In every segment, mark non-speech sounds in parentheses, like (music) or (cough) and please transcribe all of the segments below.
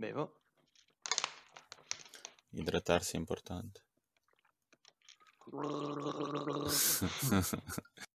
Bevo. Idratarsi è importante. (laughs) (laughs)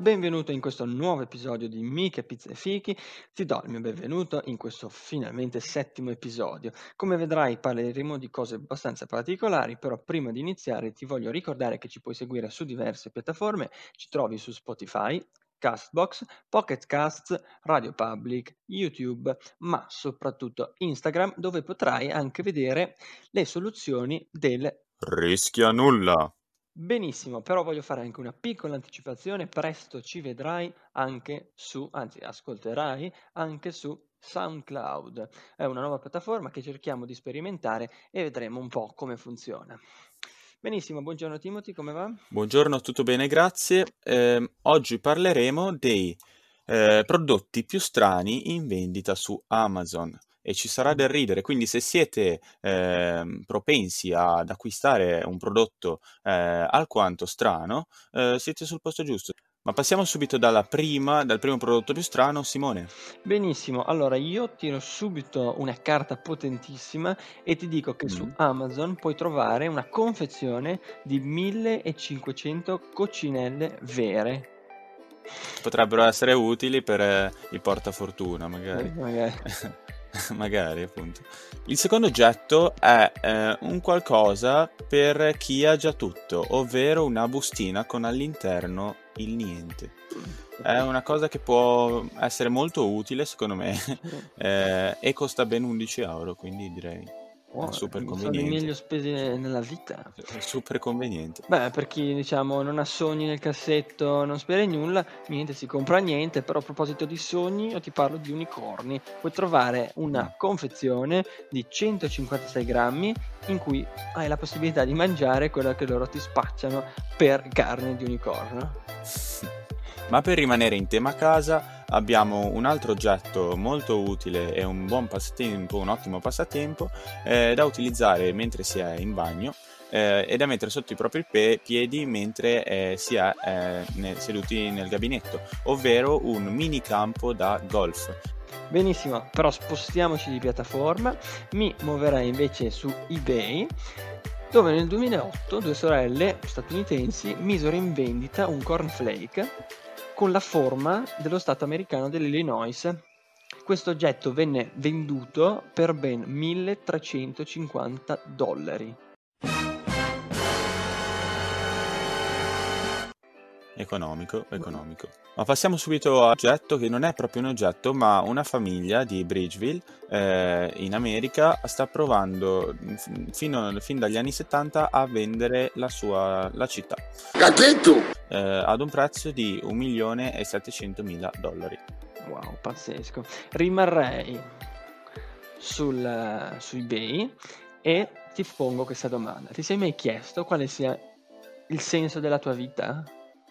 Benvenuto in questo nuovo episodio di Miche Pizza e Fichi. Ti do il mio benvenuto in questo finalmente settimo episodio. Come vedrai parleremo di cose abbastanza particolari, però prima di iniziare ti voglio ricordare che ci puoi seguire su diverse piattaforme. Ci trovi su Spotify, Castbox, Pocket Casts, Radio Public, YouTube, ma soprattutto Instagram, dove potrai anche vedere le soluzioni del Rischia nulla. Benissimo, però voglio fare anche una piccola anticipazione, presto ci vedrai anche su, anzi ascolterai anche su SoundCloud. È una nuova piattaforma che cerchiamo di sperimentare e vedremo un po' come funziona. Benissimo, buongiorno Timothy, come va? Buongiorno, tutto bene, grazie. Eh, oggi parleremo dei eh, prodotti più strani in vendita su Amazon e ci sarà del ridere. Quindi se siete eh, propensi ad acquistare un prodotto eh, alquanto strano, eh, siete sul posto giusto. Ma passiamo subito dalla prima, dal primo prodotto più strano, Simone. Benissimo, allora io tiro subito una carta potentissima e ti dico che mm. su Amazon puoi trovare una confezione di 1500 coccinelle vere. Potrebbero essere utili per eh, il portafortuna, magari. Magari. (laughs) (laughs) Magari, appunto. Il secondo oggetto è eh, un qualcosa per chi ha già tutto, ovvero una bustina con all'interno il niente. È una cosa che può essere molto utile, secondo me, (laughs) eh, e costa ben 11 euro, quindi direi Oh, super sono i meglio spesi nella vita. È super conveniente. Beh, per chi diciamo non ha sogni nel cassetto, non spera in nulla, niente, si compra niente. Però a proposito di sogni, io ti parlo di unicorni. Puoi trovare una mm. confezione di 156 grammi in cui hai la possibilità di mangiare quello che loro ti spacciano per carne di unicorno. (laughs) Ma per rimanere in tema casa abbiamo un altro oggetto molto utile e un buon passatempo, un ottimo passatempo eh, da utilizzare mentre si è in bagno eh, e da mettere sotto i propri pe- piedi mentre eh, si è eh, ne- seduti nel gabinetto, ovvero un mini campo da golf. Benissimo, però spostiamoci di piattaforma, mi muoverai invece su eBay dove nel 2008 due sorelle statunitensi misero in vendita un cornflake con la forma dello stato americano dell'Illinois. Questo oggetto venne venduto per ben 1350 dollari. Economico, economico. Ma passiamo subito a oggetto che non è proprio un oggetto, ma una famiglia di Bridgeville eh, in America sta provando fino, fin dagli anni 70 a vendere la sua la città. Eh, ad un prezzo di 1.700.000 dollari. Wow, pazzesco. Rimarrei sul, su eBay e ti pongo questa domanda. Ti sei mai chiesto quale sia il senso della tua vita?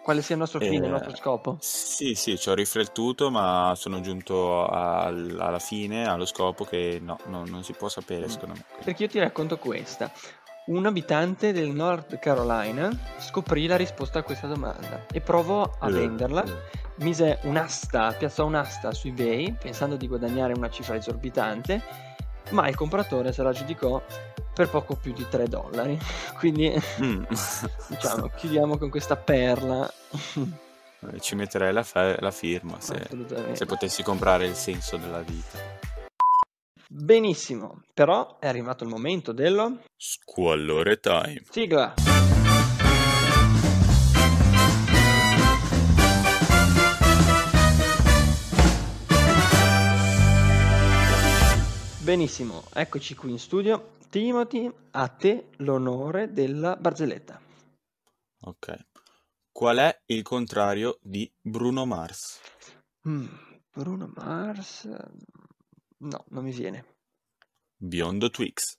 Quale sia il nostro fine, eh, il nostro scopo? Sì, sì, ci ho riflettuto, ma sono giunto al, alla fine, allo scopo che no, no, non si può sapere, mm. secondo me. Perché io ti racconto questa. Un abitante del North Carolina scoprì la risposta a questa domanda e provò a eh, venderla. Eh. Mise un'asta, piazzò un'asta su eBay pensando di guadagnare una cifra esorbitante, ma il compratore se la giudicò per poco più di 3 dollari. (laughs) Quindi mm. (laughs) diciamo, chiudiamo con questa perla. Eh, ci metterei la, fe- la firma se, se potessi comprare il senso della vita. Benissimo, però è arrivato il momento dello squallore time. Sigla. Benissimo, eccoci qui in studio. Timothy, a te l'onore della barzelletta. Ok. Qual è il contrario di Bruno Mars? Mm, Bruno Mars? No, non mi viene. Biondo Twix.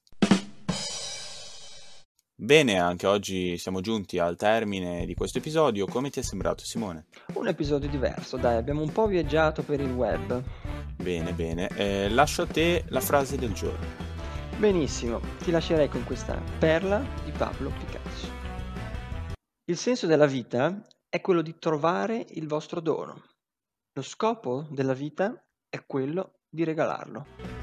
Bene, anche oggi siamo giunti al termine di questo episodio. Come ti è sembrato, Simone? Un episodio diverso, dai, abbiamo un po' viaggiato per il web. Bene, bene. Eh, lascio a te la frase del giorno. Benissimo, ti lascerei con questa perla di Pablo Picasso. Il senso della vita è quello di trovare il vostro dono. Lo scopo della vita è quello di regalarlo.